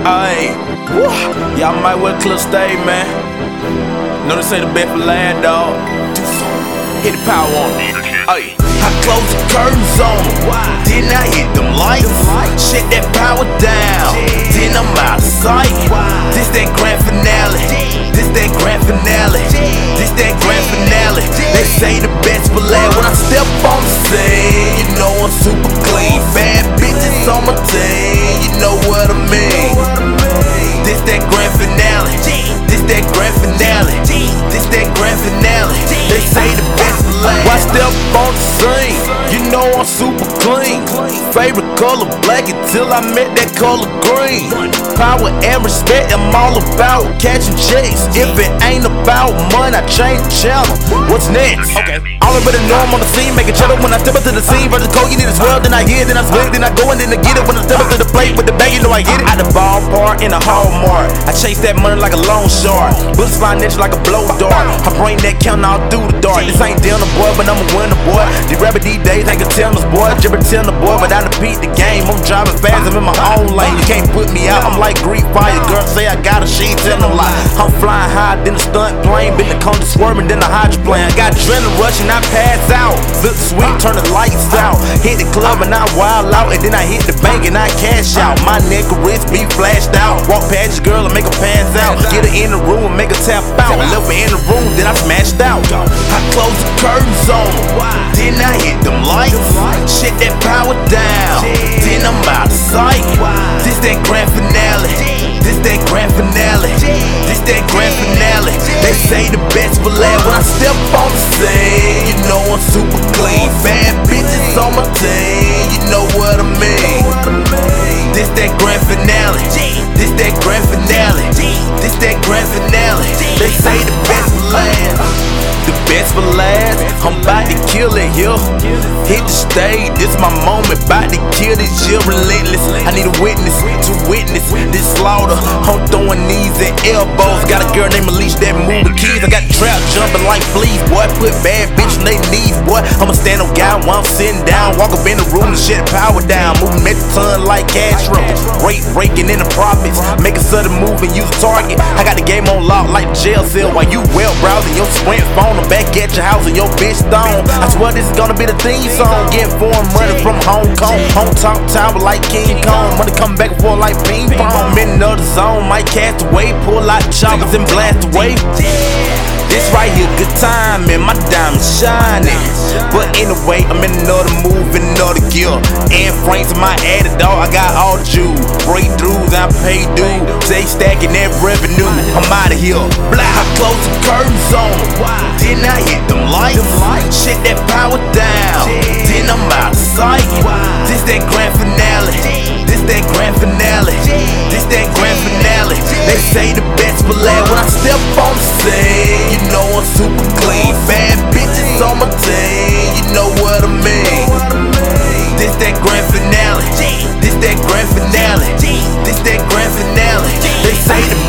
Ayy, y'all might well clear stay, man. Know this ain't the best for land, dog. Hit the power on me. Ayy. I close the curtains on them. Then I hit them lights. Shut that power down. Then I'm out of sight. This that grand finale. This that grand finale. This that grand finale. They say the best for land. when I step on the scene. You know I'm super clean. Bad bitches on my team. Favorite color black until I met that color green. Power and respect, I'm all about catching chase. If it ain't about money, I change the channel. What's next? Okay. All over the norm on the scene, making cheddar when I step up to the scene. Versus cold, you need as well. Then I hear, then I split, then I go and then I get it. When I step up to the plate with the bag, you know I get it. Out the ballpark in a hallmark. I chase that money like a loan shark. Bullets fly niche like a blow dart. I bring that count all through the dark. This ain't dinner, boy, but I'm a winner, boy. The rabbit these days ain't can tell us, boy. Jibber tell the boy, but I repeat the game. I'm driving I'm in my own lane. You can't put me out, I'm like Greek fire. Girl say I got a she ain't tell no lie. I'm flying high, then a stunt plane. Been the cone swerving, then a hydroplane. I got adrenaline rushing, I pass out. Look sweet, turn the lights out. Hit the club and I wild out. And then I hit the bank and I cash out. My neck wrist be flashed out. Walk past your girl and make her pass out. Get her in the room and make her tap out. Left her in the room, then I smashed out. I close the curtains on. Then I hit them lights. Shit that power down. Then I'm out of sight. This that grand finale. This that grand finale. This that grand finale. They say the best for last when I step on the scene. You know I'm super clean. Bad bitches on my team. You know what I mean. This that grand finale. This that grand finale. This that grand finale. They say the best for last. I'm about to kill it here. Hit the stage, this my moment. About to kill this shit relentless. I need a witness to witness this slaughter. I'm throwing knees and elbows. Got a girl named Alicia that move the keys. I got trap jumping like fleas, boy. Put bad bitch on they knees, boy. I'ma stand on guy while I'm sitting down. Walk up in the room and shit power down. Moving the ton like Castro. Rate raking in the profits. Make and use target. I got the game on lock like jail cell while you well browsing your sprint phone. I'm back at your house and your bitch stone. I swear this is gonna be the theme song. Getting foreign money from Hong Kong. On top tower like King Kong. Money come back and forth like ping pong. I'm in another zone. Might cast away. Pull out choppers and blast away. This right here, good time, and my diamond shining. But anyway, I'm in another move, in another gear. And Frank's my added dog, I got all the. Breakthroughs, I pay due. Stay stacking that revenue. I'm out of here. Blah, I close the curtains on. Then I hit them lights. Shut that power down. Then I'm out of sight. This that grand finale. say